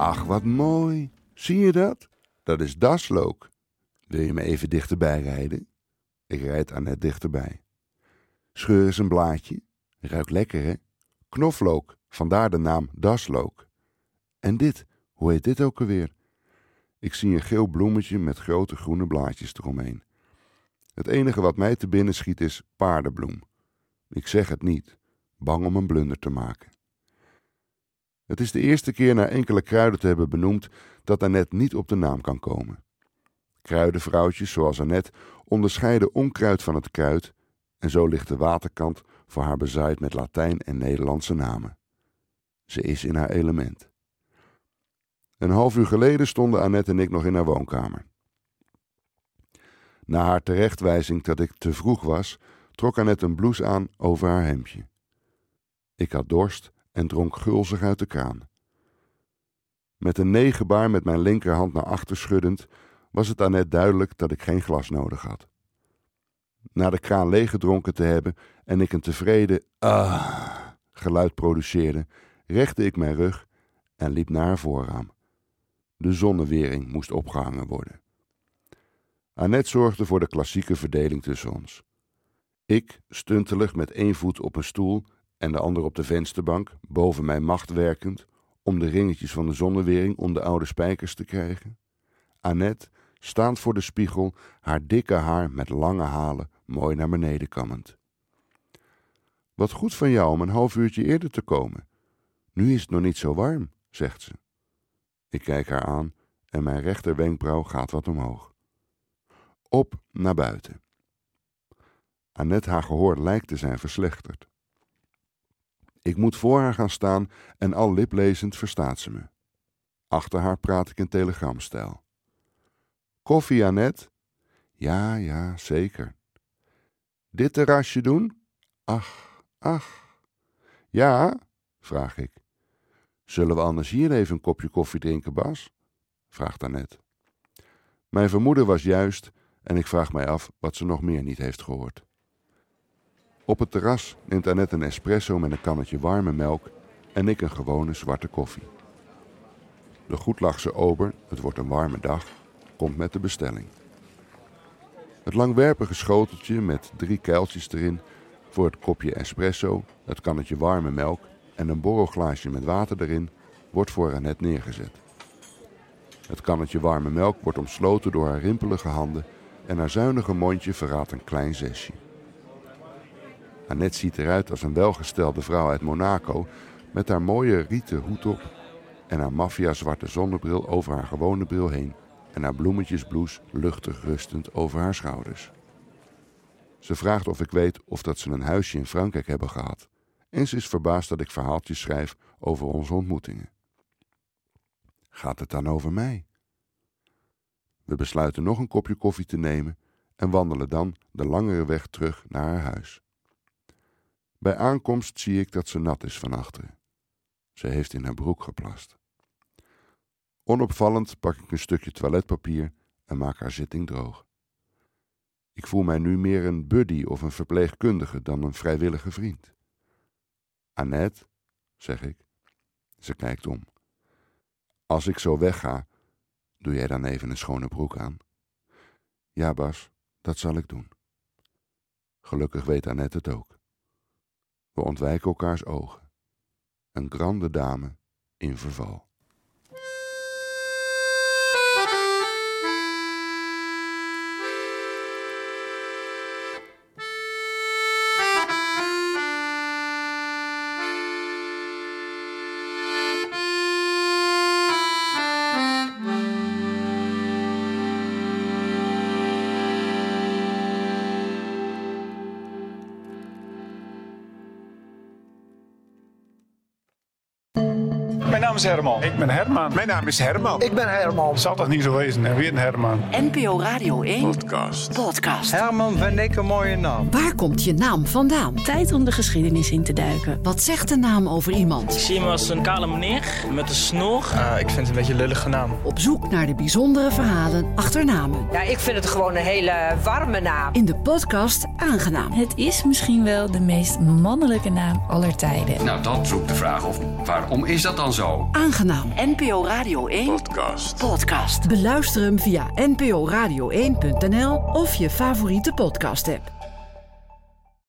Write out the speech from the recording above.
Ach, wat mooi. Zie je dat? Dat is daslook. Wil je me even dichterbij rijden? Ik rijd Annette dichterbij. Scheur eens een blaadje. Ruikt lekker, hè? Knoflook, vandaar de naam daslook. En dit, hoe heet dit ook alweer? Ik zie een geel bloemetje met grote groene blaadjes eromheen. Het enige wat mij te binnen schiet is paardenbloem. Ik zeg het niet, bang om een blunder te maken. Het is de eerste keer na enkele kruiden te hebben benoemd dat Annette niet op de naam kan komen. Kruidenvrouwtjes zoals Annette onderscheiden onkruid van het kruid en zo ligt de waterkant voor haar bezaaid met Latijn en Nederlandse namen. Ze is in haar element. Een half uur geleden stonden Annette en ik nog in haar woonkamer. Na haar terechtwijzing dat ik te vroeg was, trok Annette een blouse aan over haar hemdje. Ik had dorst en dronk gulzig uit de kraan. Met een negenbaar met mijn linkerhand naar achter schuddend, was het Annette duidelijk dat ik geen glas nodig had. Na de kraan leeggedronken te hebben en ik een tevreden ah geluid produceerde, rechte ik mijn rug en liep naar haar voorraam. De zonnewering moest opgehangen worden. Annette zorgde voor de klassieke verdeling tussen ons. Ik, stuntelig met één voet op een stoel en de ander op de vensterbank, boven mijn macht werkend, om de ringetjes van de zonnewering om de oude spijkers te krijgen. Annette, staand voor de spiegel, haar dikke haar met lange halen mooi naar beneden kammend. Wat goed van jou om een half uurtje eerder te komen. Nu is het nog niet zo warm, zegt ze. Ik kijk haar aan en mijn rechterwenkbrauw gaat wat omhoog. Op naar buiten. Annette haar gehoor lijkt te zijn verslechterd. Ik moet voor haar gaan staan en al liplezend verstaat ze me. Achter haar praat ik in telegramstijl. Koffie, Annette? Ja, ja, zeker. Dit terrasje doen? Ach, ach. Ja, vraag ik. Zullen we anders hier even een kopje koffie drinken, Bas? vraagt Annette. Mijn vermoeden was juist en ik vraag mij af wat ze nog meer niet heeft gehoord. Op het terras neemt Annette een espresso met een kannetje warme melk en ik een gewone zwarte koffie. De goedlachse ober, het wordt een warme dag, komt met de bestelling. Het langwerpige schoteltje met drie kuiltjes erin voor het kopje espresso, het kannetje warme melk en een borrelglaasje met water erin wordt voor Annette neergezet. Het kannetje warme melk wordt omsloten door haar rimpelige handen en haar zuinige mondje verraadt een klein zesje. Annette ziet eruit als een welgestelde vrouw uit Monaco met haar mooie rieten hoed op en haar maffia-zwarte zonnebril over haar gewone bril heen en haar bloemetjesblouse luchtig rustend over haar schouders. Ze vraagt of ik weet of dat ze een huisje in Frankrijk hebben gehad en ze is verbaasd dat ik verhaaltjes schrijf over onze ontmoetingen. Gaat het dan over mij? We besluiten nog een kopje koffie te nemen en wandelen dan de langere weg terug naar haar huis. Bij aankomst zie ik dat ze nat is van achteren. Ze heeft in haar broek geplast. Onopvallend pak ik een stukje toiletpapier en maak haar zitting droog. Ik voel mij nu meer een buddy of een verpleegkundige dan een vrijwillige vriend. Annette, zeg ik. Ze kijkt om. Als ik zo wegga, doe jij dan even een schone broek aan? Ja, Bas, dat zal ik doen. Gelukkig weet Annette het ook. We ontwijken elkaars ogen. Een grande dame in verval. Mijn naam is Herman. Ik ben Herman. Mijn naam is Herman. Ik ben Herman. Zal toch niet zo wezen, hè? Weer een Herman. NPO Radio 1 Podcast. podcast. Herman vind ik een mooie naam. Waar komt je naam vandaan? Tijd om de geschiedenis in te duiken. Wat zegt de naam over Ik iemand? zie hem als een kale meneer met een snor. Ah, ik vind het een beetje een lullige naam. Op zoek naar de bijzondere verhalen achter namen. Ja, ik vind het gewoon een hele warme naam. In de podcast Aangenaam. Het is misschien wel de meest mannelijke naam aller tijden. Nou, dat roept de vraag of waarom is dat dan zo? Aangenaam. NPO Radio 1 Podcast. Podcast. Beluister hem via nporadio1.nl of je favoriete podcast-app.